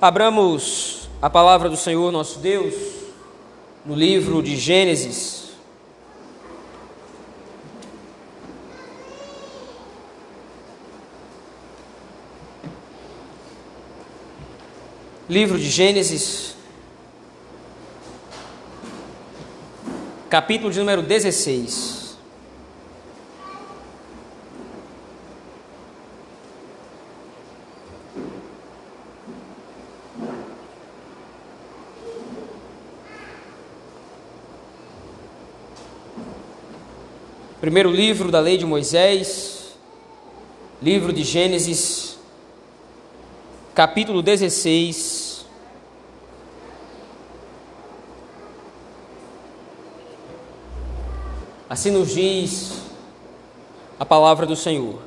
Abramos a palavra do Senhor nosso Deus no livro de Gênesis. Livro de Gênesis, capítulo de número 16. Primeiro livro da lei de Moisés, livro de Gênesis, capítulo 16. Assim nos diz a palavra do Senhor.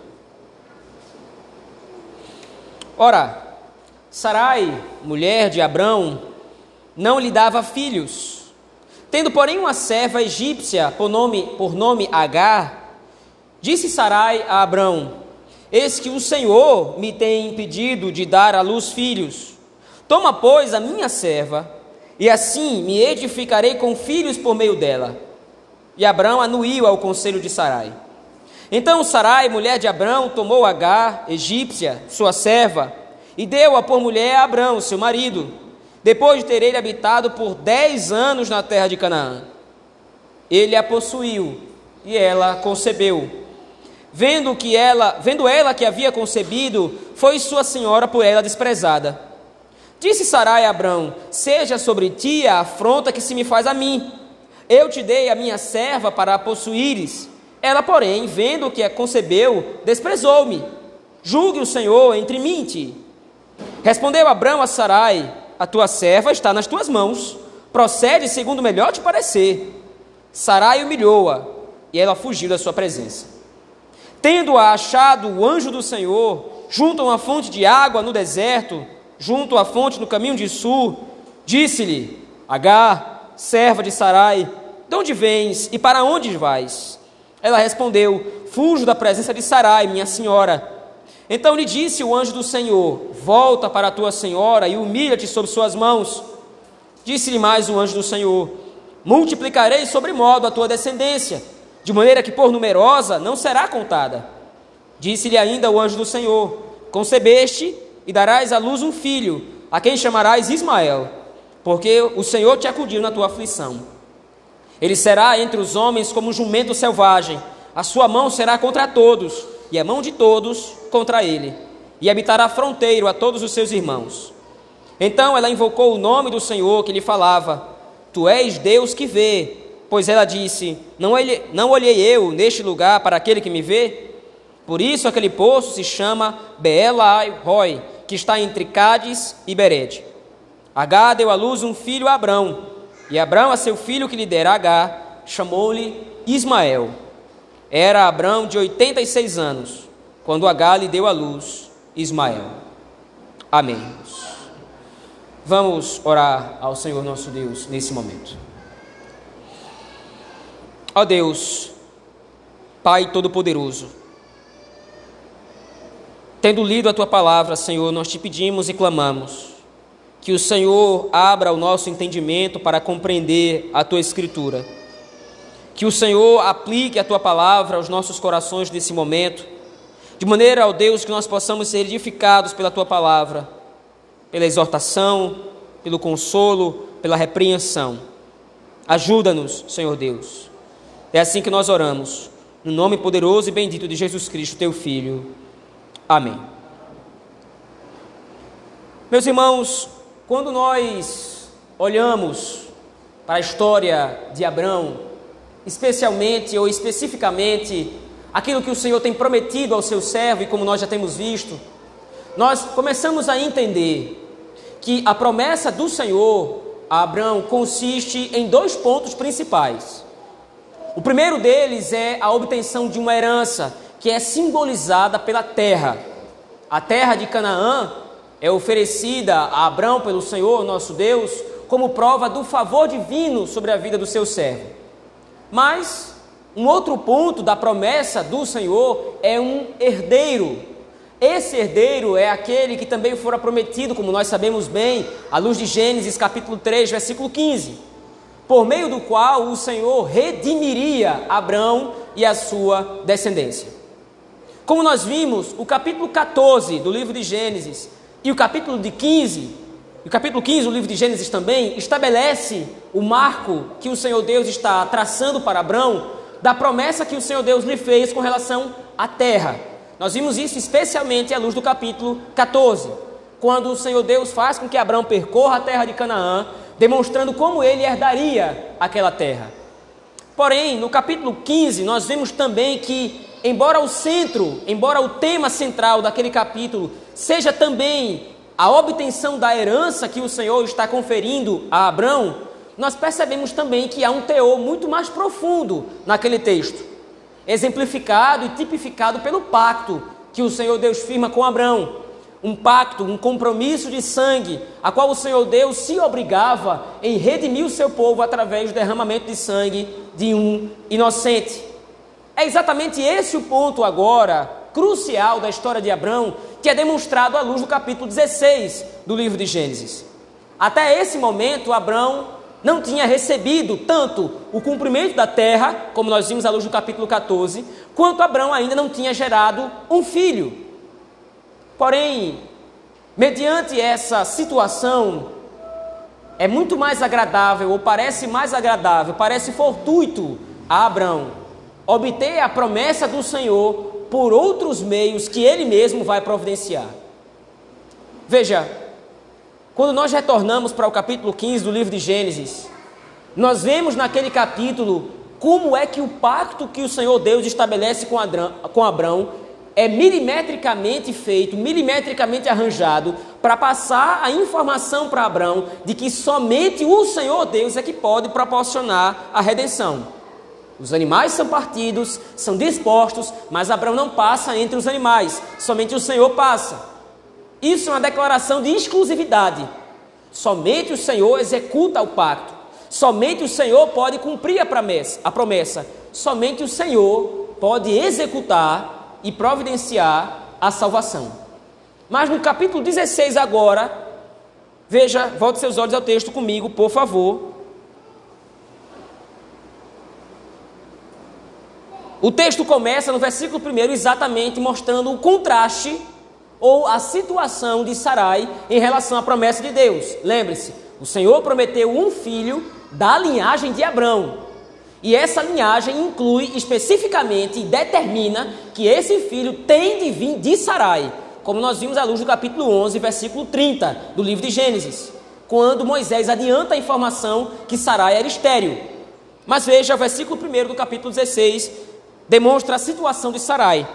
Ora, Sarai, mulher de Abrão, não lhe dava filhos Tendo, porém, uma serva egípcia por nome, por nome Agar, disse Sarai a Abrão: Eis que o Senhor me tem impedido de dar à luz filhos. Toma, pois, a minha serva, e assim me edificarei com filhos por meio dela. E Abrão anuiu ao conselho de Sarai. Então Sarai, mulher de Abrão, tomou Agar, egípcia, sua serva, e deu-a por mulher a Abrão, seu marido depois de ter ele habitado por dez anos na terra de Canaã, ele a possuiu e ela concebeu. Vendo que ela, vendo ela que havia concebido, foi sua senhora por ela desprezada. Disse Sarai a Abrão: Seja sobre ti a afronta que se me faz a mim. Eu te dei a minha serva para a possuíres. Ela, porém, vendo que a concebeu, desprezou-me. Julgue o Senhor entre mim e ti. Respondeu Abrão a Sarai: a tua serva está nas tuas mãos. Procede segundo melhor te parecer. Sarai humilhou-a, e ela fugiu da sua presença. Tendo-a achado o anjo do Senhor, junto a uma fonte de água no deserto, junto à fonte no caminho de sul, disse-lhe: Agar, serva de Sarai, de onde vens e para onde vais? Ela respondeu: Fujo da presença de Sarai, minha senhora. Então lhe disse o anjo do Senhor: Volta para a tua senhora e humilha-te sob suas mãos. Disse-lhe mais o anjo do Senhor: Multiplicarei sobremodo a tua descendência, de maneira que por numerosa não será contada. Disse-lhe ainda o anjo do Senhor: Concebeste e darás à luz um filho, a quem chamarás Ismael, porque o Senhor te acudiu na tua aflição. Ele será entre os homens como um jumento selvagem, a sua mão será contra todos e a mão de todos contra ele, e habitará fronteiro a todos os seus irmãos. Então ela invocou o nome do Senhor que lhe falava: Tu és Deus que vê. Pois ela disse: Não olhei, não olhei eu neste lugar para aquele que me vê? Por isso aquele poço se chama Beelai-Roi, que está entre Cádiz e Bered. Agá deu à luz um filho a Abrão, e Abrão a seu filho que lhe dera Agá, chamou-lhe Ismael. Era Abraão de 86 anos, quando Agar lhe deu à luz Ismael. Amém. Vamos orar ao Senhor nosso Deus nesse momento. Ó Deus, Pai Todo-Poderoso, tendo lido a tua palavra, Senhor, nós te pedimos e clamamos que o Senhor abra o nosso entendimento para compreender a tua Escritura que o Senhor aplique a tua palavra aos nossos corações nesse momento, de maneira, ó Deus, que nós possamos ser edificados pela tua palavra, pela exortação, pelo consolo, pela repreensão. Ajuda-nos, Senhor Deus. É assim que nós oramos, no nome poderoso e bendito de Jesus Cristo, teu Filho. Amém. Meus irmãos, quando nós olhamos para a história de Abraão, especialmente ou especificamente aquilo que o Senhor tem prometido ao seu servo, e como nós já temos visto, nós começamos a entender que a promessa do Senhor a Abraão consiste em dois pontos principais. O primeiro deles é a obtenção de uma herança que é simbolizada pela terra. A terra de Canaã é oferecida a Abraão pelo Senhor, nosso Deus, como prova do favor divino sobre a vida do seu servo. Mas um outro ponto da promessa do Senhor é um herdeiro Esse herdeiro é aquele que também fora prometido, como nós sabemos bem, à luz de Gênesis capítulo 3, versículo 15, por meio do qual o Senhor redimiria Abraão e a sua descendência. Como nós vimos, o capítulo 14 do livro de Gênesis e o capítulo de 15, o capítulo 15 do livro de Gênesis também estabelece o marco que o Senhor Deus está traçando para Abraão da promessa que o Senhor Deus lhe fez com relação à terra. Nós vimos isso especialmente à luz do capítulo 14, quando o Senhor Deus faz com que Abraão percorra a terra de Canaã, demonstrando como ele herdaria aquela terra. Porém, no capítulo 15, nós vemos também que, embora o centro, embora o tema central daquele capítulo seja também a obtenção da herança que o Senhor está conferindo a Abraão, nós percebemos também que há um teor muito mais profundo naquele texto exemplificado e tipificado pelo pacto que o Senhor Deus firma com Abraão. Um pacto, um compromisso de sangue, a qual o Senhor Deus se obrigava em redimir o seu povo através do derramamento de sangue de um inocente. É exatamente esse o ponto agora crucial da história de Abraão, que é demonstrado à luz do capítulo 16 do livro de Gênesis. Até esse momento, Abraão não tinha recebido tanto o cumprimento da terra, como nós vimos à luz do capítulo 14, quanto Abraão ainda não tinha gerado um filho. Porém, mediante essa situação, é muito mais agradável, ou parece mais agradável, parece fortuito a Abraão obter a promessa do Senhor por outros meios que ele mesmo vai providenciar. Veja, quando nós retornamos para o capítulo 15 do livro de Gênesis, nós vemos naquele capítulo como é que o pacto que o Senhor Deus estabelece com, Adrão, com Abraão é milimetricamente feito, milimetricamente arranjado, para passar a informação para Abraão de que somente o Senhor Deus é que pode proporcionar a redenção. Os animais são partidos, são dispostos, mas Abraão não passa entre os animais, somente o Senhor passa. Isso é uma declaração de exclusividade. Somente o Senhor executa o pacto. Somente o Senhor pode cumprir a promessa. A promessa. Somente o Senhor pode executar e providenciar a salvação. Mas no capítulo 16 agora, veja, volte seus olhos ao texto comigo, por favor. O texto começa no versículo 1 exatamente mostrando o contraste ou a situação de Sarai em relação à promessa de Deus. Lembre-se, o Senhor prometeu um filho da linhagem de Abrão. E essa linhagem inclui especificamente e determina que esse filho tem de vir de Sarai, como nós vimos à luz do capítulo 11, versículo 30 do livro de Gênesis, quando Moisés adianta a informação que Sarai era estéril. Mas veja, o versículo 1 do capítulo 16 demonstra a situação de Sarai.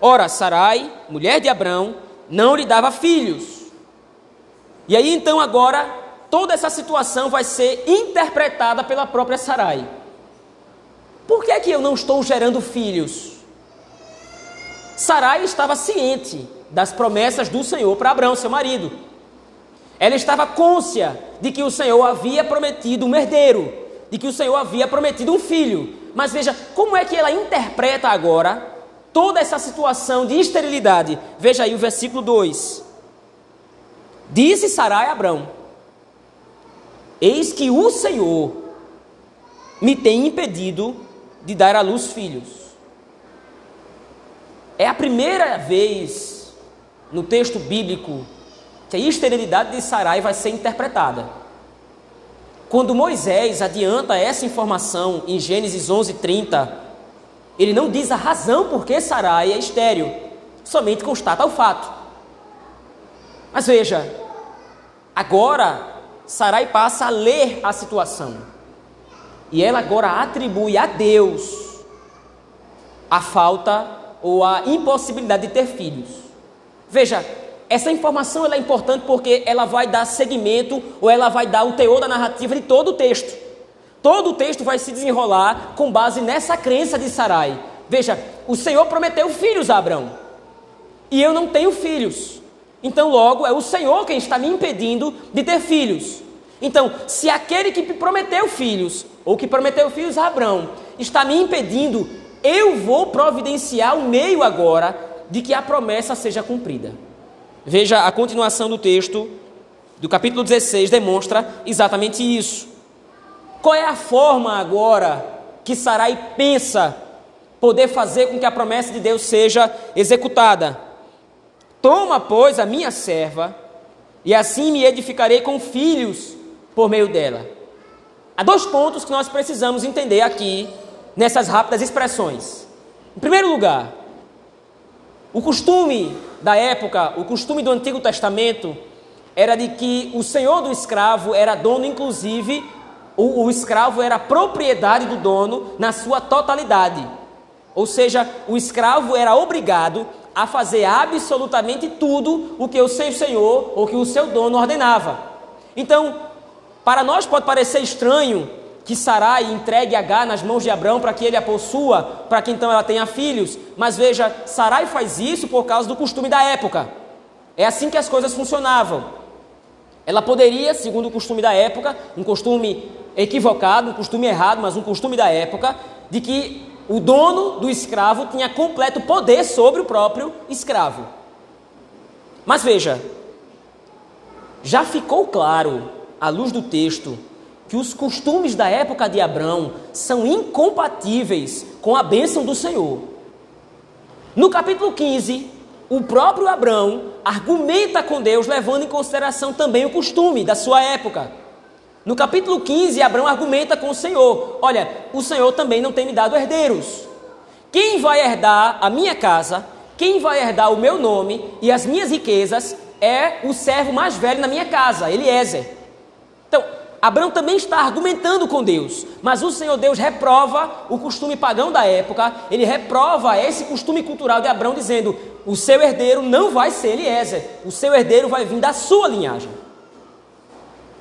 Ora, Sarai, mulher de Abrão, não lhe dava filhos. E aí então agora toda essa situação vai ser interpretada pela própria Sarai. Por que é que eu não estou gerando filhos? Sarai estava ciente das promessas do Senhor para Abraão, seu marido. Ela estava côncia de que o Senhor havia prometido um herdeiro, de que o Senhor havia prometido um filho. Mas veja, como é que ela interpreta agora toda essa situação de esterilidade. Veja aí o versículo 2. Disse Sarai a Abrão: Eis que o Senhor me tem impedido de dar à luz filhos. É a primeira vez no texto bíblico que a esterilidade de Sarai vai ser interpretada. Quando Moisés adianta essa informação em Gênesis 11:30, ele não diz a razão por que Sarai é estéril, somente constata o fato. Mas veja, agora Sarai passa a ler a situação. E ela agora atribui a Deus a falta ou a impossibilidade de ter filhos. Veja, essa informação é importante porque ela vai dar seguimento ou ela vai dar o teor da narrativa de todo o texto. Todo o texto vai se desenrolar com base nessa crença de Sarai. Veja, o Senhor prometeu filhos a Abraão. E eu não tenho filhos. Então, logo, é o Senhor quem está me impedindo de ter filhos. Então, se aquele que prometeu filhos, ou que prometeu filhos a Abraão, está me impedindo, eu vou providenciar o meio agora de que a promessa seja cumprida. Veja a continuação do texto do capítulo 16 demonstra exatamente isso. Qual é a forma agora que Sarai pensa poder fazer com que a promessa de Deus seja executada? Toma, pois, a minha serva, e assim me edificarei com filhos por meio dela. Há dois pontos que nós precisamos entender aqui nessas rápidas expressões. Em primeiro lugar, o costume da época, o costume do Antigo Testamento, era de que o senhor do escravo era dono, inclusive, o, o escravo era propriedade do dono na sua totalidade. Ou seja, o escravo era obrigado a fazer absolutamente tudo o que o seu senhor ou que o seu dono ordenava. Então, para nós pode parecer estranho que Sarai entregue H nas mãos de Abraão para que ele a possua, para que então ela tenha filhos, mas veja, Sarai faz isso por causa do costume da época. É assim que as coisas funcionavam. Ela poderia, segundo o costume da época, um costume equivocado, um costume errado, mas um costume da época, de que o dono do escravo tinha completo poder sobre o próprio escravo. Mas veja, já ficou claro à luz do texto, que os costumes da época de Abraão são incompatíveis com a bênção do Senhor. No capítulo 15, o próprio Abraão argumenta com Deus, levando em consideração também o costume da sua época. No capítulo 15, Abraão argumenta com o Senhor: Olha, o Senhor também não tem me dado herdeiros. Quem vai herdar a minha casa, quem vai herdar o meu nome e as minhas riquezas é o servo mais velho na minha casa, Eliezer. Abraão também está argumentando com Deus, mas o Senhor Deus reprova o costume pagão da época, ele reprova esse costume cultural de Abraão, dizendo: o seu herdeiro não vai ser Eliezer, o seu herdeiro vai vir da sua linhagem.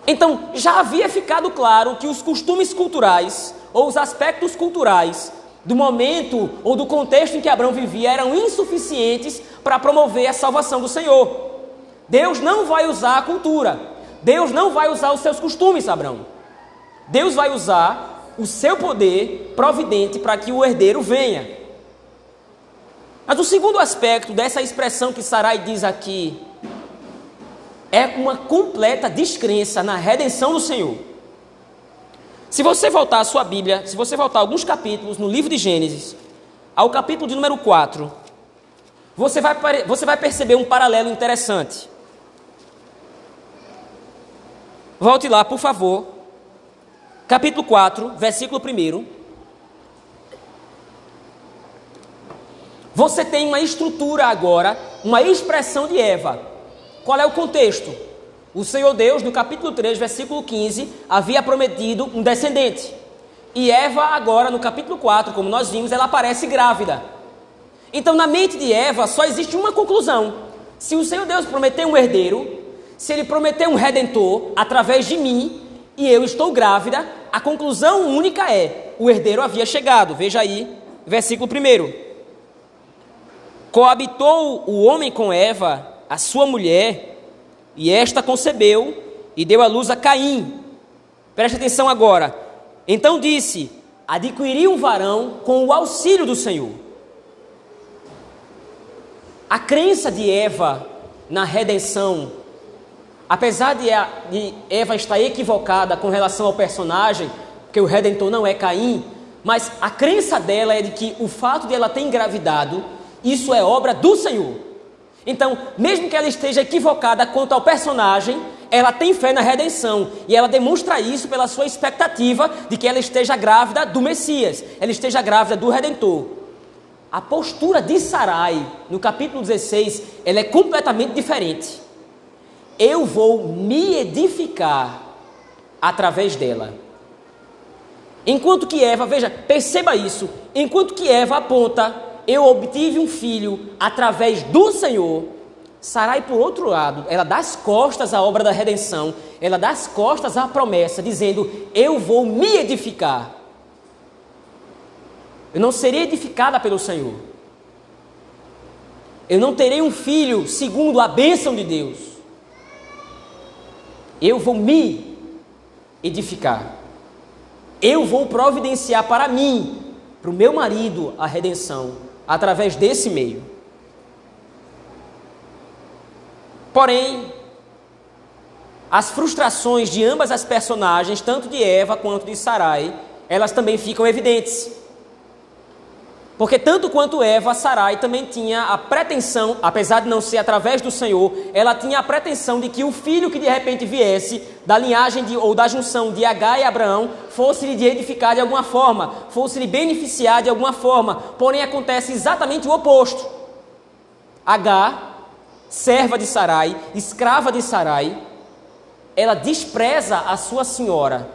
Então, já havia ficado claro que os costumes culturais, ou os aspectos culturais, do momento ou do contexto em que Abraão vivia eram insuficientes para promover a salvação do Senhor. Deus não vai usar a cultura, Deus não vai usar os seus costumes, Abraão. Deus vai usar o seu poder providente para que o herdeiro venha. Mas o segundo aspecto dessa expressão que Sarai diz aqui é uma completa descrença na redenção do Senhor. Se você voltar à sua Bíblia, se você voltar alguns capítulos no livro de Gênesis, ao capítulo de número 4, você vai, você vai perceber um paralelo interessante. Volte lá, por favor. Capítulo 4, versículo 1. Você tem uma estrutura agora, uma expressão de Eva. Qual é o contexto? O Senhor Deus, no capítulo 3, versículo 15, havia prometido um descendente. E Eva, agora, no capítulo 4, como nós vimos, ela aparece grávida. Então, na mente de Eva, só existe uma conclusão: se o Senhor Deus prometeu um herdeiro, se ele prometeu um redentor através de mim e eu estou grávida, a conclusão única é: o herdeiro havia chegado. Veja aí, versículo 1. Coabitou o homem com Eva, a sua mulher, e esta concebeu e deu à luz a Caim. Preste atenção agora. Então disse: Adquiri um varão com o auxílio do Senhor. A crença de Eva na redenção Apesar de Eva estar equivocada com relação ao personagem, que o redentor não é Caim, mas a crença dela é de que o fato de ela ter engravidado, isso é obra do Senhor. Então, mesmo que ela esteja equivocada quanto ao personagem, ela tem fé na redenção e ela demonstra isso pela sua expectativa de que ela esteja grávida do Messias, ela esteja grávida do Redentor. A postura de Sarai, no capítulo 16, ela é completamente diferente eu vou me edificar através dela. Enquanto que Eva, veja, perceba isso, enquanto que Eva aponta, eu obtive um filho através do Senhor, Sarai, por outro lado, ela dá as costas à obra da redenção, ela dá as costas à promessa, dizendo: Eu vou me edificar. Eu não serei edificada pelo Senhor. Eu não terei um filho segundo a bênção de Deus. Eu vou me edificar. Eu vou providenciar para mim, para o meu marido, a redenção através desse meio. Porém, as frustrações de ambas as personagens, tanto de Eva quanto de Sarai, elas também ficam evidentes. Porque tanto quanto Eva, Sarai também tinha a pretensão, apesar de não ser através do Senhor, ela tinha a pretensão de que o filho que de repente viesse da linhagem de, ou da junção de Agar e Abraão fosse lhe edificar de alguma forma, fosse lhe beneficiar de alguma forma. Porém acontece exatamente o oposto. Agar, serva de Sarai, escrava de Sarai, ela despreza a sua senhora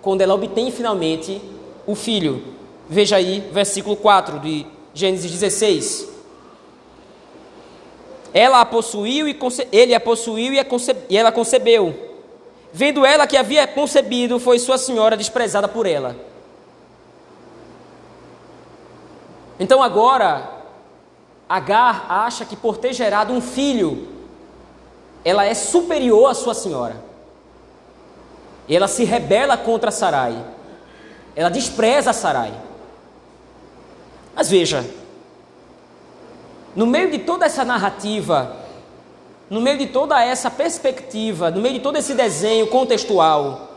quando ela obtém finalmente o filho. Veja aí, versículo 4 de Gênesis 16. Ela a possuiu e ele a possuiu e, a e ela concebeu. Vendo ela que havia concebido, foi sua senhora desprezada por ela. Então agora, Agar acha que por ter gerado um filho, ela é superior à sua senhora. Ela se rebela contra Sarai. Ela despreza Sarai. Mas veja, no meio de toda essa narrativa, no meio de toda essa perspectiva, no meio de todo esse desenho contextual,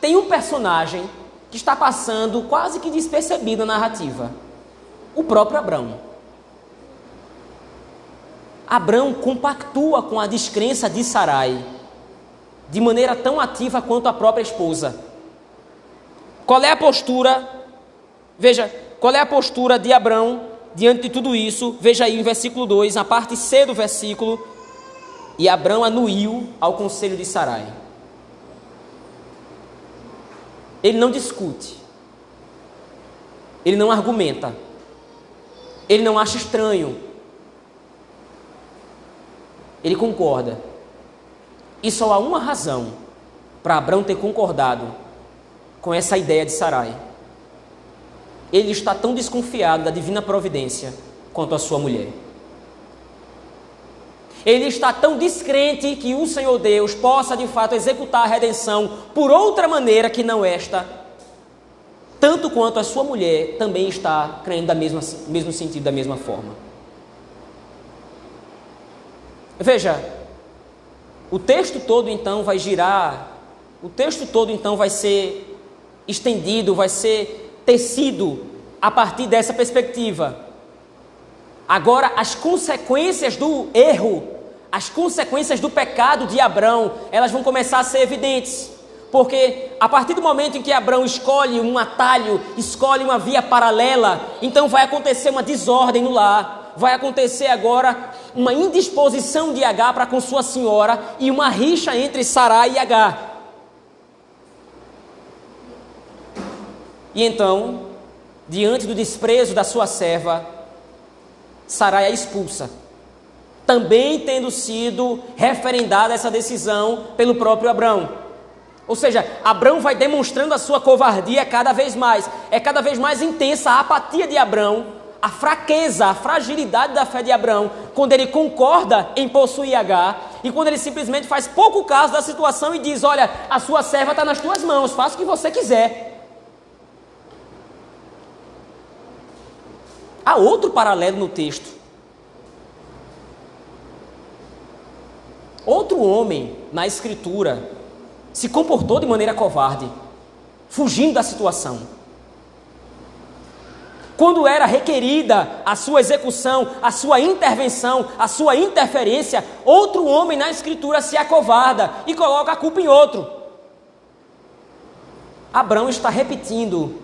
tem um personagem que está passando quase que despercebido na narrativa: o próprio Abrão. Abrão compactua com a descrença de Sarai, de maneira tão ativa quanto a própria esposa. Qual é a postura? Veja, qual é a postura de Abraão diante de tudo isso? Veja aí no versículo 2, na parte C do versículo. E Abraão anuiu ao conselho de Sarai. Ele não discute. Ele não argumenta. Ele não acha estranho. Ele concorda. E só há uma razão para Abraão ter concordado com essa ideia de Sarai ele está tão desconfiado da divina providência quanto a sua mulher. Ele está tão descrente que o Senhor Deus possa de fato executar a redenção por outra maneira que não esta, tanto quanto a sua mulher também está crendo da mesma mesmo sentido, da mesma forma. Veja, o texto todo então vai girar, o texto todo então vai ser estendido, vai ser tecido a partir dessa perspectiva. Agora, as consequências do erro, as consequências do pecado de Abrão, elas vão começar a ser evidentes. Porque a partir do momento em que Abrão escolhe um atalho, escolhe uma via paralela, então vai acontecer uma desordem no lar. Vai acontecer agora uma indisposição de Agar para com sua senhora e uma rixa entre Sarai e Agar. E então, diante do desprezo da sua serva, Sarai é expulsa. Também tendo sido referendada essa decisão pelo próprio Abraão. Ou seja, Abraão vai demonstrando a sua covardia cada vez mais. É cada vez mais intensa a apatia de Abraão, a fraqueza, a fragilidade da fé de Abraão, quando ele concorda em possuir H e quando ele simplesmente faz pouco caso da situação e diz: Olha, a sua serva está nas tuas mãos, faça o que você quiser. Há outro paralelo no texto. Outro homem na Escritura se comportou de maneira covarde, fugindo da situação. Quando era requerida a sua execução, a sua intervenção, a sua interferência, outro homem na Escritura se acovarda e coloca a culpa em outro. Abraão está repetindo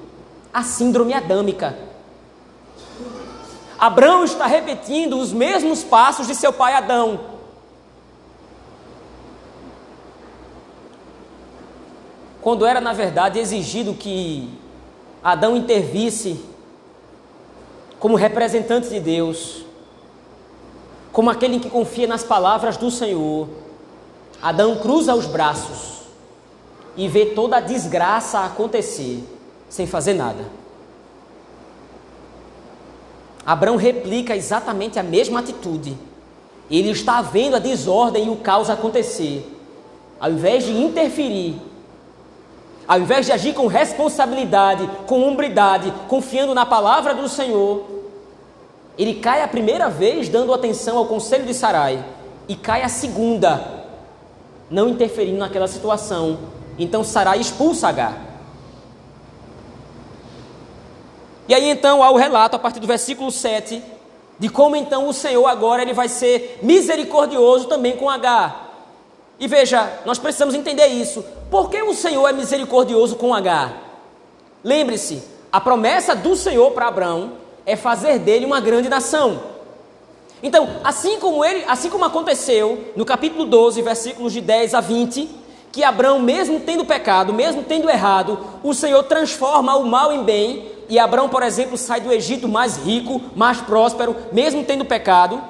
a síndrome adâmica Abraão está repetindo os mesmos passos de seu pai Adão. Quando era, na verdade, exigido que Adão intervisse como representante de Deus, como aquele que confia nas palavras do Senhor, Adão cruza os braços e vê toda a desgraça acontecer sem fazer nada. Abraão replica exatamente a mesma atitude. Ele está vendo a desordem e o caos acontecer. Ao invés de interferir, ao invés de agir com responsabilidade, com hombridade, confiando na palavra do Senhor, ele cai a primeira vez dando atenção ao conselho de Sarai e cai a segunda, não interferindo naquela situação. Então Sarai expulsa Agar. E aí então há o relato a partir do versículo 7 de como então o Senhor agora ele vai ser misericordioso também com Agar. E veja, nós precisamos entender isso. Por que o Senhor é misericordioso com Agar? Lembre-se, a promessa do Senhor para Abraão é fazer dele uma grande nação. Então, assim como ele, assim como aconteceu no capítulo 12, versículos de 10 a 20, que Abraão, mesmo tendo pecado, mesmo tendo errado, o Senhor transforma o mal em bem, e Abraão, por exemplo, sai do Egito mais rico, mais próspero, mesmo tendo pecado.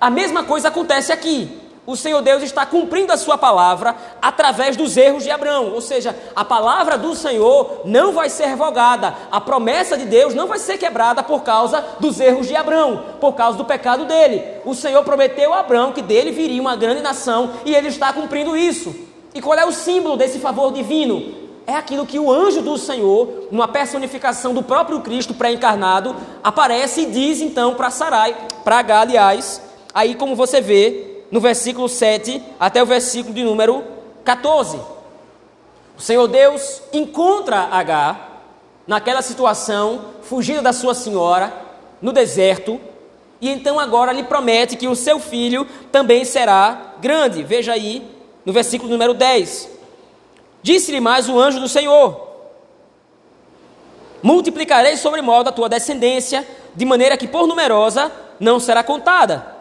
A mesma coisa acontece aqui o Senhor Deus está cumprindo a sua palavra através dos erros de Abraão. Ou seja, a palavra do Senhor não vai ser revogada, a promessa de Deus não vai ser quebrada por causa dos erros de Abraão, por causa do pecado dele. O Senhor prometeu a Abraão que dele viria uma grande nação e ele está cumprindo isso. E qual é o símbolo desse favor divino? É aquilo que o anjo do Senhor, numa personificação do próprio Cristo pré-encarnado, aparece e diz então para Sarai, para H, aliás, aí como você vê, no versículo 7 até o versículo de número 14. O Senhor Deus encontra Agar naquela situação, fugindo da sua senhora, no deserto, e então agora lhe promete que o seu filho também será grande. Veja aí no versículo número 10. Disse-lhe mais o anjo do Senhor: Multiplicarei sobre modo a tua descendência, de maneira que por numerosa não será contada.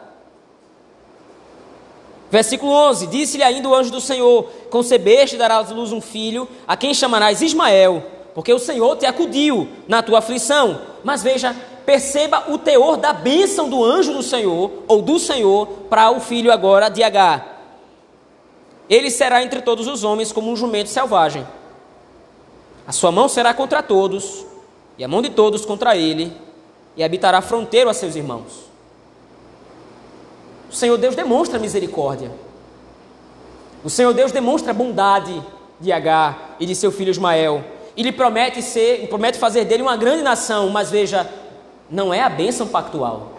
Versículo 11: Disse-lhe ainda o anjo do Senhor: Concebeste e darás luz um filho, a quem chamarás Ismael, porque o Senhor te acudiu na tua aflição. Mas veja, perceba o teor da bênção do anjo do Senhor, ou do Senhor, para o filho agora de Agar. Ele será entre todos os homens como um jumento selvagem. A sua mão será contra todos, e a mão de todos contra ele, e habitará fronteiro a seus irmãos. O Senhor Deus demonstra misericórdia. O Senhor Deus demonstra bondade de Agar e de seu filho Ismael. Ele promete ser, promete fazer dele uma grande nação, mas veja, não é a bênção pactual.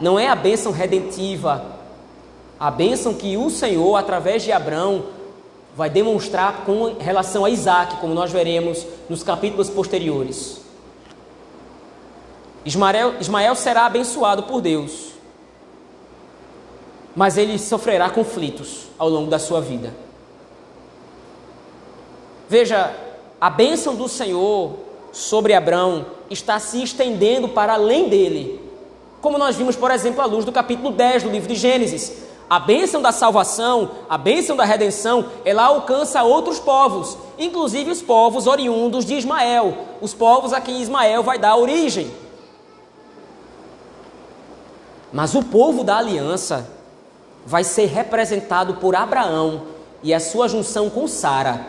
Não é a bênção redentiva. A bênção que o Senhor, através de Abraão, vai demonstrar com relação a Isaac, como nós veremos nos capítulos posteriores. Ismael, Ismael será abençoado por Deus, mas ele sofrerá conflitos ao longo da sua vida. Veja, a bênção do Senhor sobre Abraão está se estendendo para além dele. Como nós vimos, por exemplo, à luz do capítulo 10 do livro de Gênesis. A bênção da salvação, a bênção da redenção, ela alcança outros povos, inclusive os povos oriundos de Ismael, os povos a quem Ismael vai dar origem. Mas o povo da aliança vai ser representado por Abraão e a sua junção com Sara,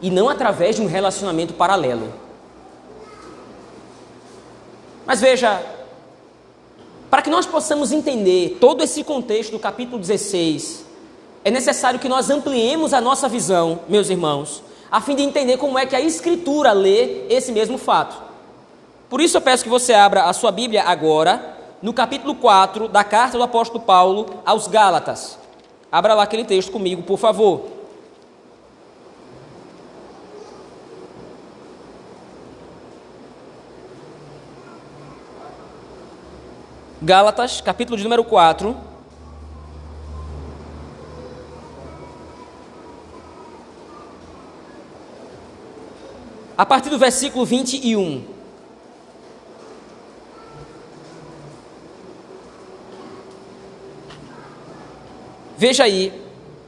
e não através de um relacionamento paralelo. Mas veja, para que nós possamos entender todo esse contexto do capítulo 16, é necessário que nós ampliemos a nossa visão, meus irmãos, a fim de entender como é que a Escritura lê esse mesmo fato. Por isso eu peço que você abra a sua Bíblia agora no capítulo 4 da carta do apóstolo Paulo aos Gálatas. Abra lá aquele texto comigo, por favor. Gálatas, capítulo de número 4. A partir do versículo 21. Veja aí,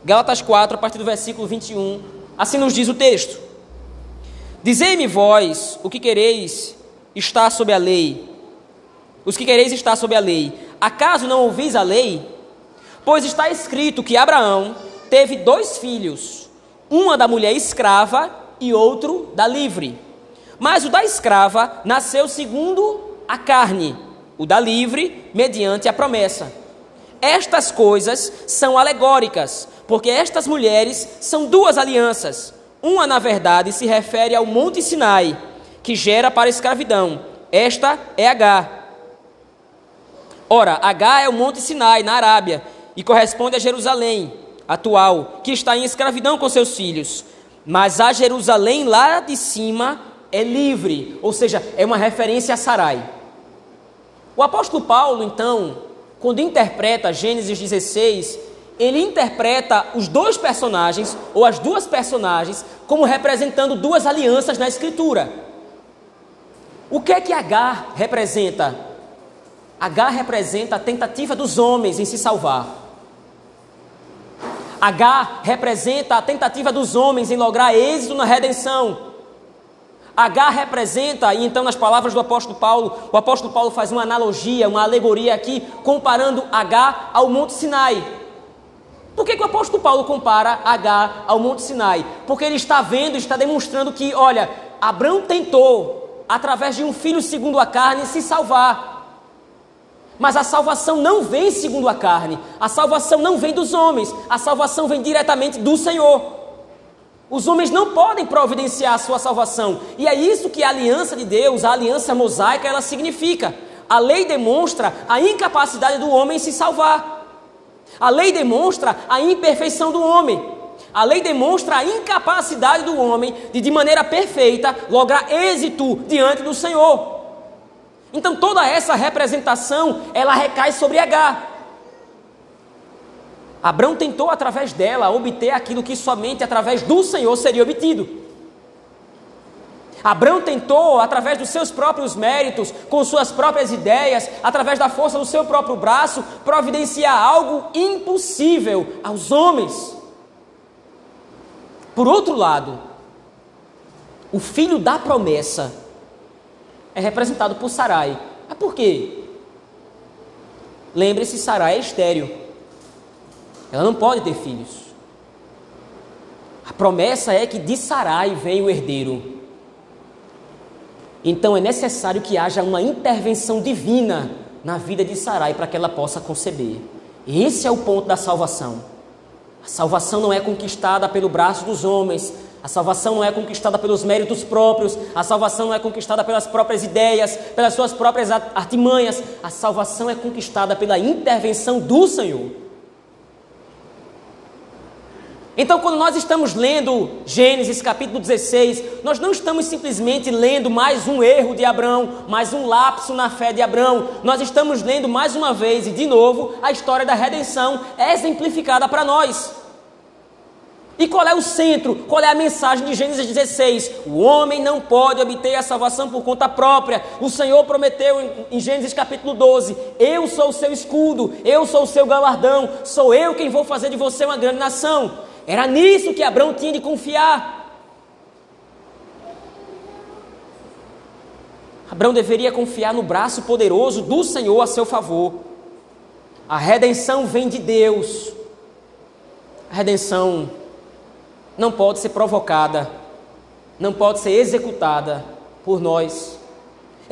Gálatas 4, a partir do versículo 21, assim nos diz o texto: Dizei-me vós o que quereis estar sob a lei, os que quereis estar sob a lei, acaso não ouvis a lei? Pois está escrito que Abraão teve dois filhos, uma da mulher escrava e outro da livre. Mas o da escrava nasceu segundo a carne, o da livre, mediante a promessa. Estas coisas são alegóricas, porque estas mulheres são duas alianças. Uma, na verdade, se refere ao Monte Sinai, que gera para a escravidão. Esta é H. Ora, H é o Monte Sinai, na Arábia, e corresponde a Jerusalém atual, que está em escravidão com seus filhos. Mas a Jerusalém lá de cima é livre, ou seja, é uma referência a Sarai. O apóstolo Paulo, então, quando interpreta Gênesis 16, ele interpreta os dois personagens, ou as duas personagens, como representando duas alianças na Escritura. O que é que H representa? H representa a tentativa dos homens em se salvar. H representa a tentativa dos homens em lograr êxito na redenção. H representa, e então nas palavras do apóstolo Paulo, o apóstolo Paulo faz uma analogia, uma alegoria aqui, comparando H ao Monte Sinai. Por que, que o apóstolo Paulo compara H ao Monte Sinai? Porque ele está vendo, está demonstrando que, olha, Abraão tentou, através de um filho segundo a carne, se salvar. Mas a salvação não vem segundo a carne, a salvação não vem dos homens, a salvação vem diretamente do Senhor. Os homens não podem providenciar a sua salvação. E é isso que a aliança de Deus, a aliança mosaica, ela significa. A lei demonstra a incapacidade do homem em se salvar. A lei demonstra a imperfeição do homem. A lei demonstra a incapacidade do homem de, de maneira perfeita, lograr êxito diante do Senhor. Então toda essa representação, ela recai sobre H. Abraão tentou, através dela, obter aquilo que somente através do Senhor seria obtido. Abraão tentou, através dos seus próprios méritos, com suas próprias ideias, através da força do seu próprio braço, providenciar algo impossível aos homens. Por outro lado, o filho da promessa é representado por Sarai. Mas por quê? Lembre-se, Sarai é estéreo. Ela não pode ter filhos. A promessa é que de Sarai vem o herdeiro. Então é necessário que haja uma intervenção divina na vida de Sarai para que ela possa conceber. Esse é o ponto da salvação. A salvação não é conquistada pelo braço dos homens, a salvação não é conquistada pelos méritos próprios, a salvação não é conquistada pelas próprias ideias, pelas suas próprias artimanhas, a salvação é conquistada pela intervenção do Senhor. Então, quando nós estamos lendo Gênesis capítulo 16, nós não estamos simplesmente lendo mais um erro de Abraão, mais um lapso na fé de Abraão. Nós estamos lendo mais uma vez e de novo a história da redenção exemplificada para nós. E qual é o centro? Qual é a mensagem de Gênesis 16? O homem não pode obter a salvação por conta própria. O Senhor prometeu em Gênesis capítulo 12: Eu sou o seu escudo, eu sou o seu galardão, sou eu quem vou fazer de você uma grande nação. Era nisso que Abraão tinha de confiar. Abraão deveria confiar no braço poderoso do Senhor a seu favor. A redenção vem de Deus. A redenção não pode ser provocada, não pode ser executada por nós.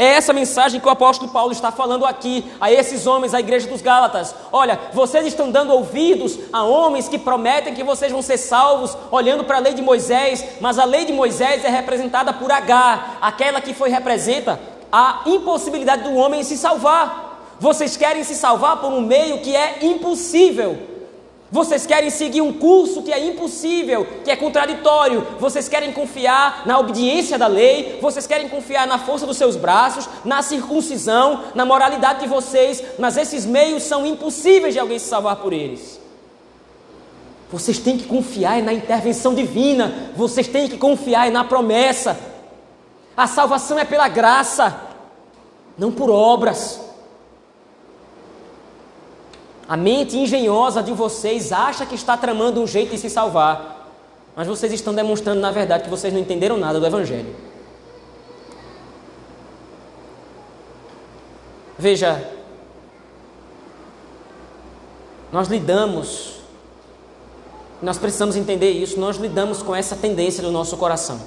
É essa mensagem que o apóstolo Paulo está falando aqui a esses homens, a igreja dos Gálatas. Olha, vocês estão dando ouvidos a homens que prometem que vocês vão ser salvos olhando para a lei de Moisés, mas a lei de Moisés é representada por H, aquela que foi representa a impossibilidade do homem se salvar. Vocês querem se salvar por um meio que é impossível. Vocês querem seguir um curso que é impossível, que é contraditório. Vocês querem confiar na obediência da lei. Vocês querem confiar na força dos seus braços, na circuncisão, na moralidade de vocês. Mas esses meios são impossíveis de alguém se salvar por eles. Vocês têm que confiar na intervenção divina. Vocês têm que confiar na promessa. A salvação é pela graça, não por obras. A mente engenhosa de vocês acha que está tramando um jeito de se salvar, mas vocês estão demonstrando, na verdade, que vocês não entenderam nada do Evangelho. Veja, nós lidamos, nós precisamos entender isso, nós lidamos com essa tendência do nosso coração.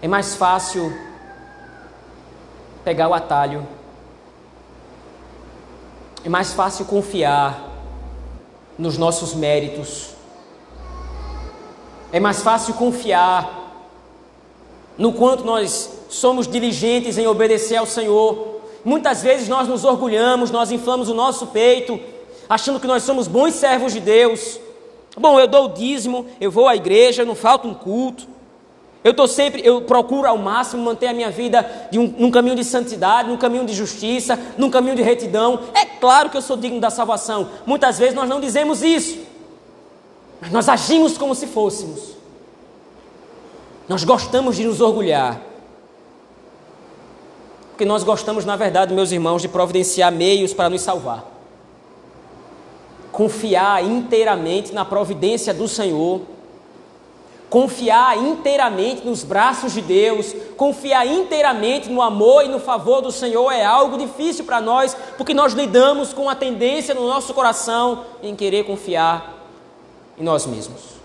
É mais fácil pegar o atalho é mais fácil confiar nos nossos méritos. É mais fácil confiar no quanto nós somos diligentes em obedecer ao Senhor. Muitas vezes nós nos orgulhamos, nós inflamos o nosso peito, achando que nós somos bons servos de Deus. Bom, eu dou o dízimo, eu vou à igreja, não falta um culto. Eu estou sempre, eu procuro ao máximo manter a minha vida de um, num caminho de santidade, num caminho de justiça, num caminho de retidão. É claro que eu sou digno da salvação. Muitas vezes nós não dizemos isso, mas nós agimos como se fôssemos. Nós gostamos de nos orgulhar. Porque nós gostamos, na verdade, meus irmãos, de providenciar meios para nos salvar. Confiar inteiramente na providência do Senhor. Confiar inteiramente nos braços de Deus, confiar inteiramente no amor e no favor do Senhor é algo difícil para nós, porque nós lidamos com a tendência no nosso coração em querer confiar em nós mesmos.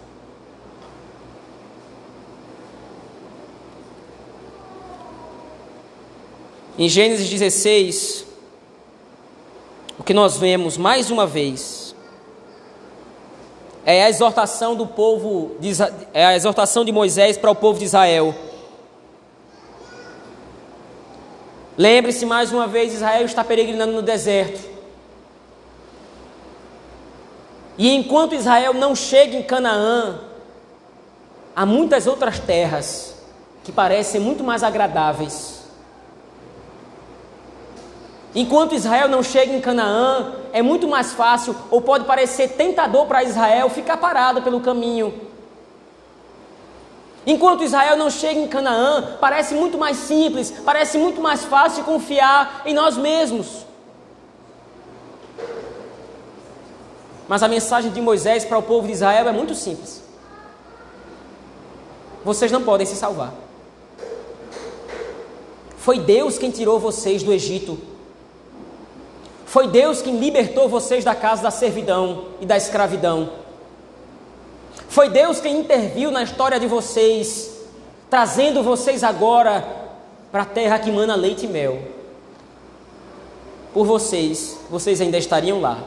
Em Gênesis 16, o que nós vemos mais uma vez é a exortação do povo, de, é a exortação de Moisés para o povo de Israel. Lembre-se mais uma vez, Israel está peregrinando no deserto. E enquanto Israel não chega em Canaã, há muitas outras terras que parecem muito mais agradáveis Enquanto Israel não chega em Canaã, é muito mais fácil, ou pode parecer tentador para Israel, ficar parado pelo caminho. Enquanto Israel não chega em Canaã, parece muito mais simples, parece muito mais fácil confiar em nós mesmos. Mas a mensagem de Moisés para o povo de Israel é muito simples: vocês não podem se salvar. Foi Deus quem tirou vocês do Egito foi Deus quem libertou vocês da casa da servidão e da escravidão. Foi Deus quem interviu na história de vocês, trazendo vocês agora para a terra que mana leite e mel. Por vocês, vocês ainda estariam lá.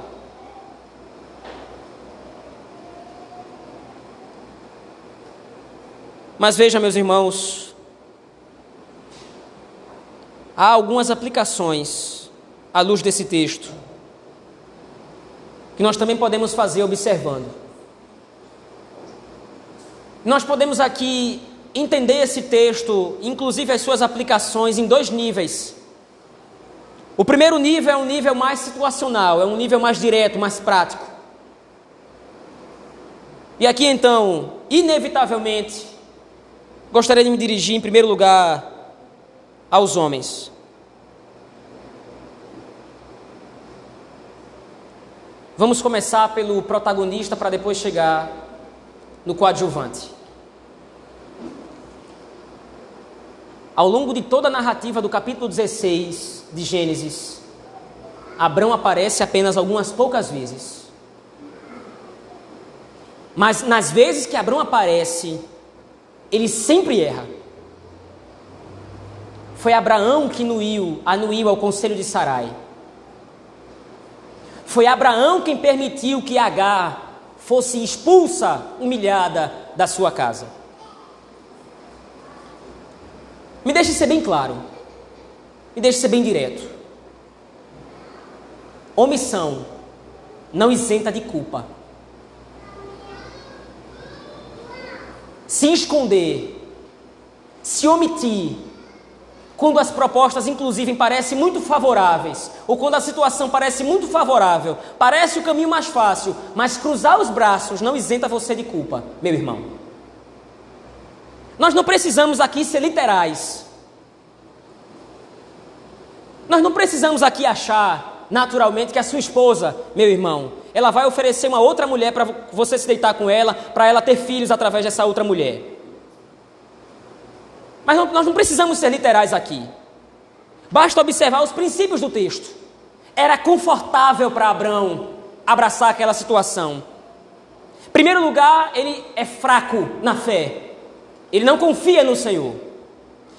Mas veja, meus irmãos, há algumas aplicações à luz desse texto, que nós também podemos fazer observando. Nós podemos aqui entender esse texto, inclusive as suas aplicações, em dois níveis. O primeiro nível é um nível mais situacional, é um nível mais direto, mais prático. E aqui então, inevitavelmente, gostaria de me dirigir em primeiro lugar aos homens. Vamos começar pelo protagonista para depois chegar no coadjuvante. Ao longo de toda a narrativa do capítulo 16 de Gênesis, Abraão aparece apenas algumas poucas vezes. Mas nas vezes que Abraão aparece, ele sempre erra. Foi Abraão que anuiu, anuiu ao conselho de Sarai. Foi Abraão quem permitiu que Agar fosse expulsa, humilhada da sua casa. Me deixe ser bem claro, me deixe ser bem direto. Omissão não isenta de culpa. Se esconder, se omitir, quando as propostas, inclusive, parecem muito favoráveis, ou quando a situação parece muito favorável, parece o caminho mais fácil, mas cruzar os braços não isenta você de culpa, meu irmão. Nós não precisamos aqui ser literais. Nós não precisamos aqui achar, naturalmente, que a sua esposa, meu irmão, ela vai oferecer uma outra mulher para você se deitar com ela, para ela ter filhos através dessa outra mulher. Mas não, nós não precisamos ser literais aqui. Basta observar os princípios do texto. Era confortável para Abraão abraçar aquela situação. Em primeiro lugar, ele é fraco na fé. Ele não confia no Senhor.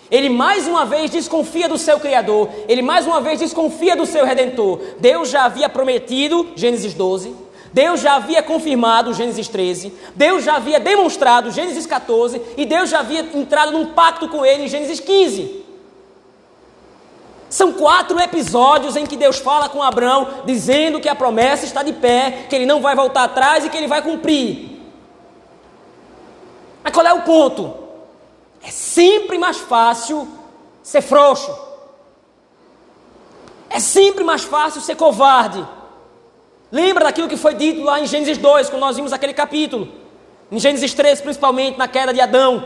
Ele mais uma vez desconfia do seu Criador. Ele mais uma vez desconfia do seu Redentor. Deus já havia prometido, Gênesis 12, Deus já havia confirmado Gênesis 13, Deus já havia demonstrado Gênesis 14 e Deus já havia entrado num pacto com ele em Gênesis 15. São quatro episódios em que Deus fala com Abraão, dizendo que a promessa está de pé, que ele não vai voltar atrás e que ele vai cumprir. Mas qual é o ponto? É sempre mais fácil ser frouxo. É sempre mais fácil ser covarde. Lembra daquilo que foi dito lá em Gênesis 2, quando nós vimos aquele capítulo? Em Gênesis 3, principalmente, na queda de Adão.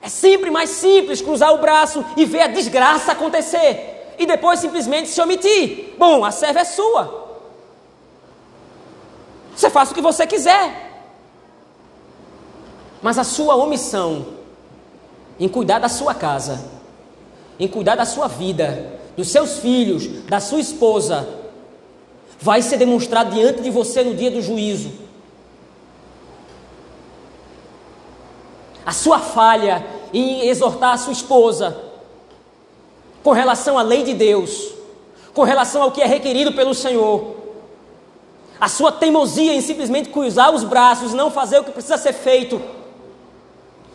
É sempre mais simples cruzar o braço e ver a desgraça acontecer. E depois simplesmente se omitir. Bom, a serva é sua. Você faça o que você quiser. Mas a sua omissão em cuidar da sua casa, em cuidar da sua vida, dos seus filhos, da sua esposa, vai ser demonstrado diante de você no dia do juízo. A sua falha em exortar a sua esposa com relação à lei de Deus, com relação ao que é requerido pelo Senhor. A sua teimosia em simplesmente cruzar os braços e não fazer o que precisa ser feito.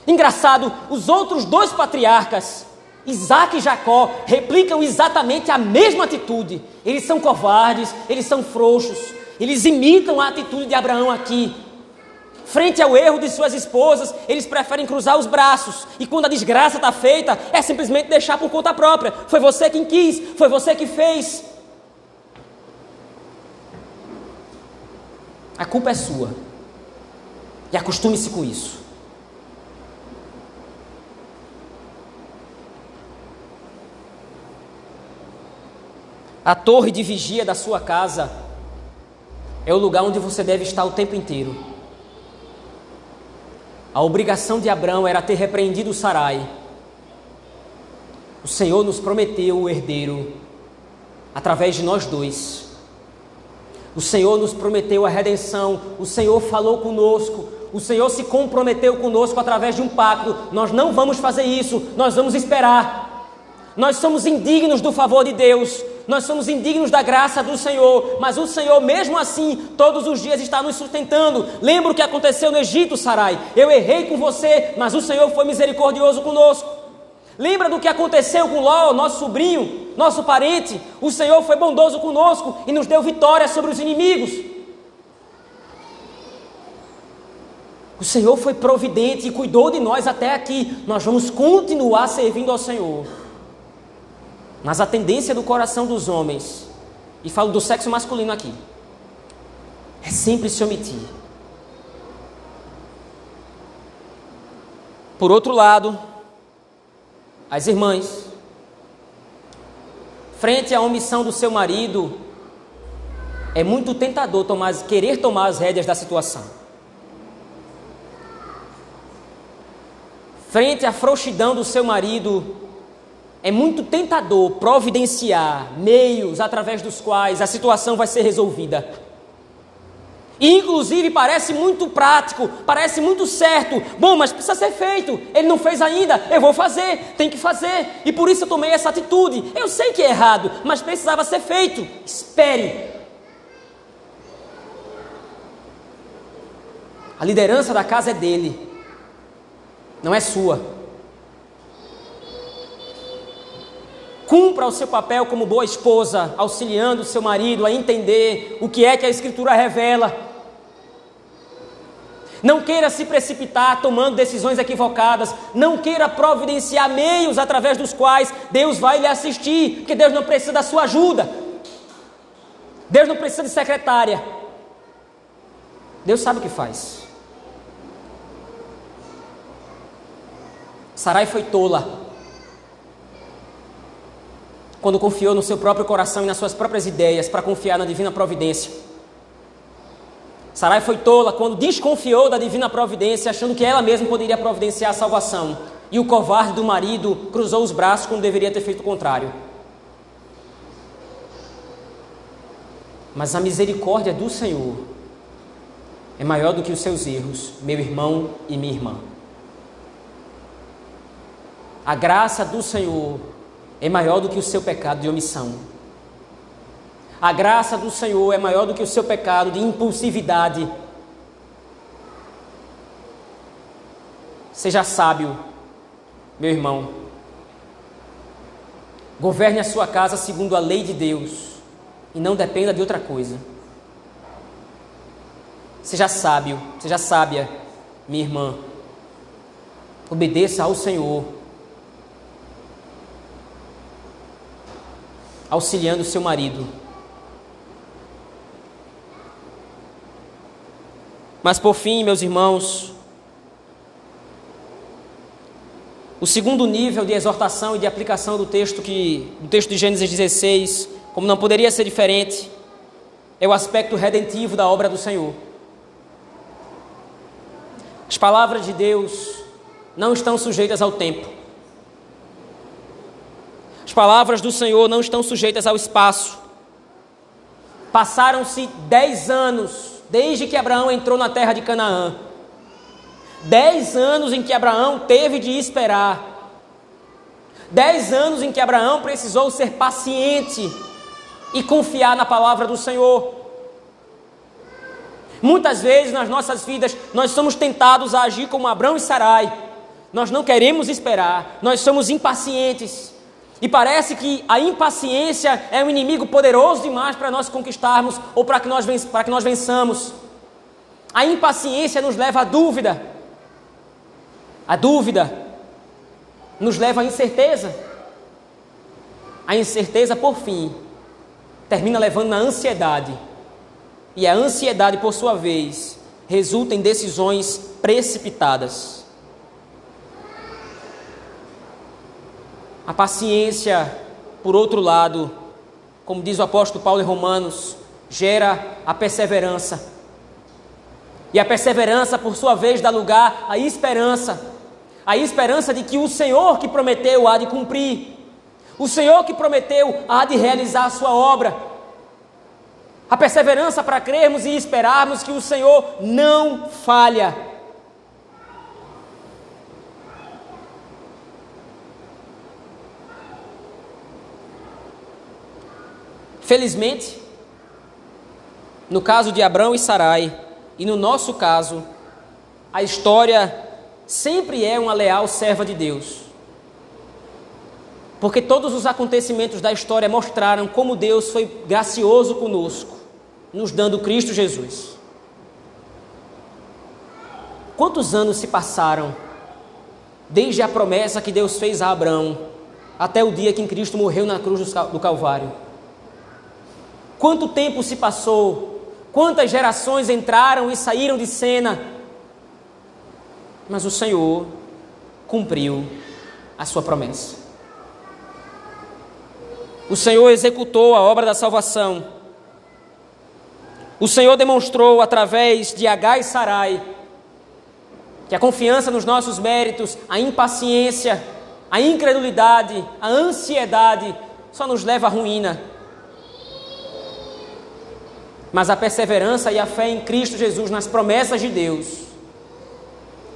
Engraçado, os outros dois patriarcas, Isaac e Jacó, replicam exatamente a mesma atitude. Eles são covardes, eles são frouxos, eles imitam a atitude de Abraão aqui. Frente ao erro de suas esposas, eles preferem cruzar os braços. E quando a desgraça está feita, é simplesmente deixar por conta própria. Foi você quem quis, foi você que fez. A culpa é sua. E acostume-se com isso. A torre de vigia da sua casa é o lugar onde você deve estar o tempo inteiro. A obrigação de Abraão era ter repreendido Sarai. O Senhor nos prometeu o herdeiro através de nós dois. O Senhor nos prometeu a redenção. O Senhor falou conosco. O Senhor se comprometeu conosco através de um pacto. Nós não vamos fazer isso. Nós vamos esperar. Nós somos indignos do favor de Deus nós somos indignos da graça do Senhor, mas o Senhor, mesmo assim, todos os dias está nos sustentando. Lembra o que aconteceu no Egito, Sarai? Eu errei com você, mas o Senhor foi misericordioso conosco. Lembra do que aconteceu com Ló, nosso sobrinho, nosso parente? O Senhor foi bondoso conosco e nos deu vitória sobre os inimigos. O Senhor foi providente e cuidou de nós até aqui. Nós vamos continuar servindo ao Senhor. Mas a tendência do coração dos homens, e falo do sexo masculino aqui, é sempre se omitir. Por outro lado, as irmãs, frente à omissão do seu marido, é muito tentador tomar, querer tomar as rédeas da situação. Frente à frouxidão do seu marido, é muito tentador providenciar meios através dos quais a situação vai ser resolvida. E, inclusive, parece muito prático, parece muito certo. Bom, mas precisa ser feito. Ele não fez ainda, eu vou fazer, tem que fazer. E por isso eu tomei essa atitude. Eu sei que é errado, mas precisava ser feito. Espere. A liderança da casa é dele, não é sua. Cumpra o seu papel como boa esposa, auxiliando o seu marido a entender o que é que a Escritura revela. Não queira se precipitar tomando decisões equivocadas. Não queira providenciar meios através dos quais Deus vai lhe assistir, porque Deus não precisa da sua ajuda. Deus não precisa de secretária. Deus sabe o que faz. Sarai foi tola quando confiou no seu próprio coração e nas suas próprias ideias para confiar na divina providência. Sarai foi tola quando desconfiou da divina providência, achando que ela mesma poderia providenciar a salvação. E o covarde do marido cruzou os braços quando deveria ter feito o contrário. Mas a misericórdia do Senhor é maior do que os seus erros, meu irmão e minha irmã. A graça do Senhor é maior do que o seu pecado de omissão. A graça do Senhor é maior do que o seu pecado de impulsividade. Seja sábio, meu irmão. Governe a sua casa segundo a lei de Deus e não dependa de outra coisa. Seja sábio, seja sábia, minha irmã. Obedeça ao Senhor, auxiliando seu marido. Mas por fim, meus irmãos, o segundo nível de exortação e de aplicação do texto que do texto de Gênesis 16, como não poderia ser diferente, é o aspecto redentivo da obra do Senhor. As palavras de Deus não estão sujeitas ao tempo. As palavras do Senhor não estão sujeitas ao espaço. Passaram-se dez anos desde que Abraão entrou na terra de Canaã. Dez anos em que Abraão teve de esperar. Dez anos em que Abraão precisou ser paciente e confiar na palavra do Senhor. Muitas vezes nas nossas vidas nós somos tentados a agir como Abraão e Sarai. Nós não queremos esperar, nós somos impacientes. E parece que a impaciência é um inimigo poderoso demais para nós conquistarmos ou para que nós, que nós vençamos. A impaciência nos leva à dúvida. A dúvida nos leva à incerteza. A incerteza, por fim, termina levando na ansiedade e a ansiedade, por sua vez, resulta em decisões precipitadas. A paciência, por outro lado, como diz o apóstolo Paulo em Romanos, gera a perseverança. E a perseverança, por sua vez, dá lugar à esperança. A esperança de que o Senhor que prometeu há de cumprir. O Senhor que prometeu há de realizar a sua obra a perseverança para crermos e esperarmos que o Senhor não falha. Felizmente, no caso de Abraão e Sarai, e no nosso caso, a história sempre é uma leal serva de Deus. Porque todos os acontecimentos da história mostraram como Deus foi gracioso conosco nos dando Cristo Jesus. Quantos anos se passaram desde a promessa que Deus fez a Abraão até o dia que Cristo morreu na cruz do Calvário? Quanto tempo se passou? Quantas gerações entraram e saíram de cena? Mas o Senhor cumpriu a sua promessa. O Senhor executou a obra da salvação o Senhor demonstrou através de Agai e Sarai que a confiança nos nossos méritos, a impaciência, a incredulidade, a ansiedade só nos leva à ruína. Mas a perseverança e a fé em Cristo Jesus, nas promessas de Deus,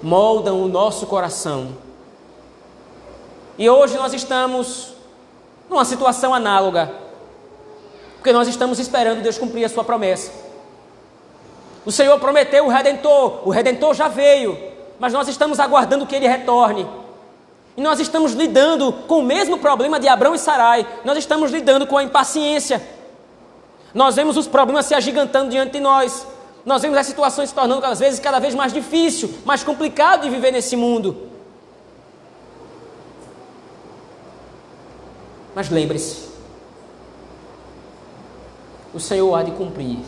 moldam o nosso coração. E hoje nós estamos numa situação análoga, porque nós estamos esperando Deus cumprir a sua promessa. O Senhor prometeu o redentor, o redentor já veio, mas nós estamos aguardando que ele retorne. E nós estamos lidando com o mesmo problema de Abraão e Sarai, nós estamos lidando com a impaciência. Nós vemos os problemas se agigantando diante de nós. Nós vemos as situações se tornando às vezes cada vez mais difícil, mais complicado de viver nesse mundo. Mas lembre-se, o Senhor há de cumprir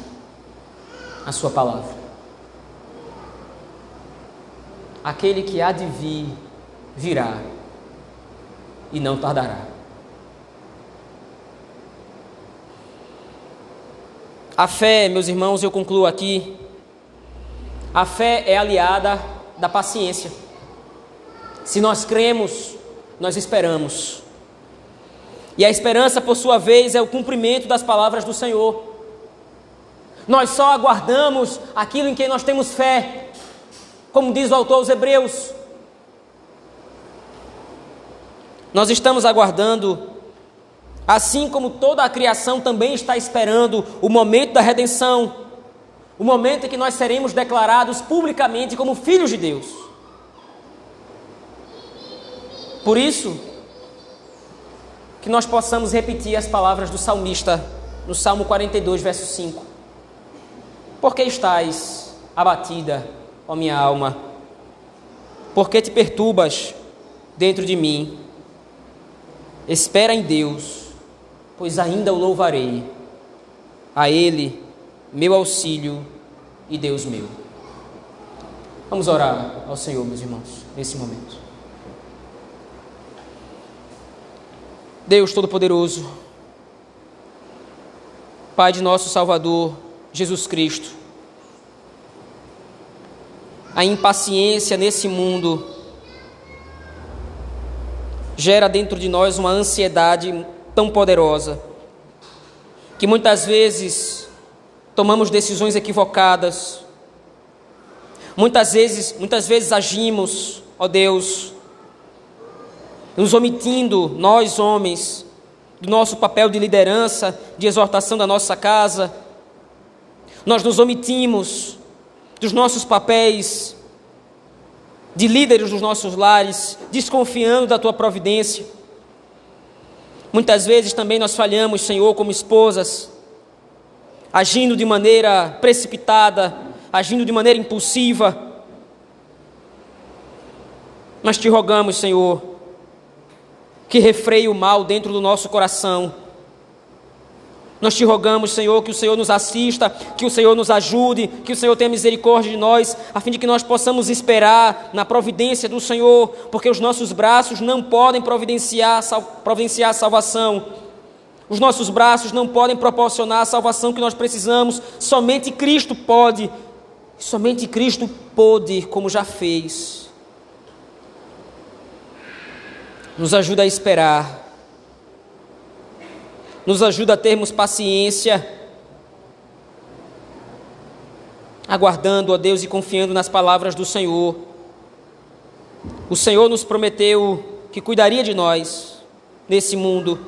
a sua palavra. Aquele que há de vir, virá e não tardará. A fé, meus irmãos, eu concluo aqui. A fé é aliada da paciência. Se nós cremos, nós esperamos. E a esperança, por sua vez, é o cumprimento das palavras do Senhor. Nós só aguardamos aquilo em que nós temos fé, como diz o autor aos Hebreus. Nós estamos aguardando, assim como toda a criação também está esperando o momento da redenção, o momento em que nós seremos declarados publicamente como filhos de Deus. Por isso, que nós possamos repetir as palavras do salmista no Salmo 42, verso 5. Por que estás abatida, ó minha alma? Por que te perturbas dentro de mim? Espera em Deus, pois ainda o louvarei. A Ele, meu auxílio e Deus meu. Vamos orar ao Senhor, meus irmãos, nesse momento. Deus Todo-Poderoso, Pai de nosso Salvador, Jesus Cristo, a impaciência nesse mundo gera dentro de nós uma ansiedade tão poderosa que muitas vezes tomamos decisões equivocadas, muitas vezes, muitas vezes agimos, ó Deus, nos omitindo, nós homens, do nosso papel de liderança, de exortação da nossa casa, nós nos omitimos dos nossos papéis de líderes dos nossos lares, desconfiando da tua providência. Muitas vezes também nós falhamos, Senhor, como esposas, agindo de maneira precipitada, agindo de maneira impulsiva. Mas te rogamos, Senhor, que refreie o mal dentro do nosso coração nós te rogamos, Senhor, que o Senhor nos assista, que o Senhor nos ajude, que o Senhor tenha misericórdia de nós, a fim de que nós possamos esperar na providência do Senhor, porque os nossos braços não podem providenciar, providenciar a salvação. Os nossos braços não podem proporcionar a salvação que nós precisamos, somente Cristo pode, somente Cristo pode, como já fez. Nos ajuda a esperar nos ajuda a termos paciência, aguardando a Deus e confiando nas palavras do Senhor. O Senhor nos prometeu que cuidaria de nós nesse mundo.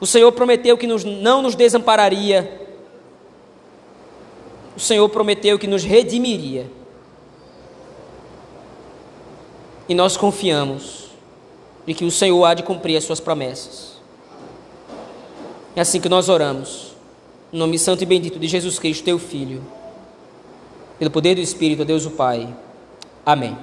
O Senhor prometeu que nos, não nos desampararia. O Senhor prometeu que nos redimiria. E nós confiamos de que o Senhor há de cumprir as suas promessas. É assim que nós oramos. Em nome santo e bendito de Jesus Cristo, teu Filho. Pelo poder do Espírito, a Deus o Pai. Amém.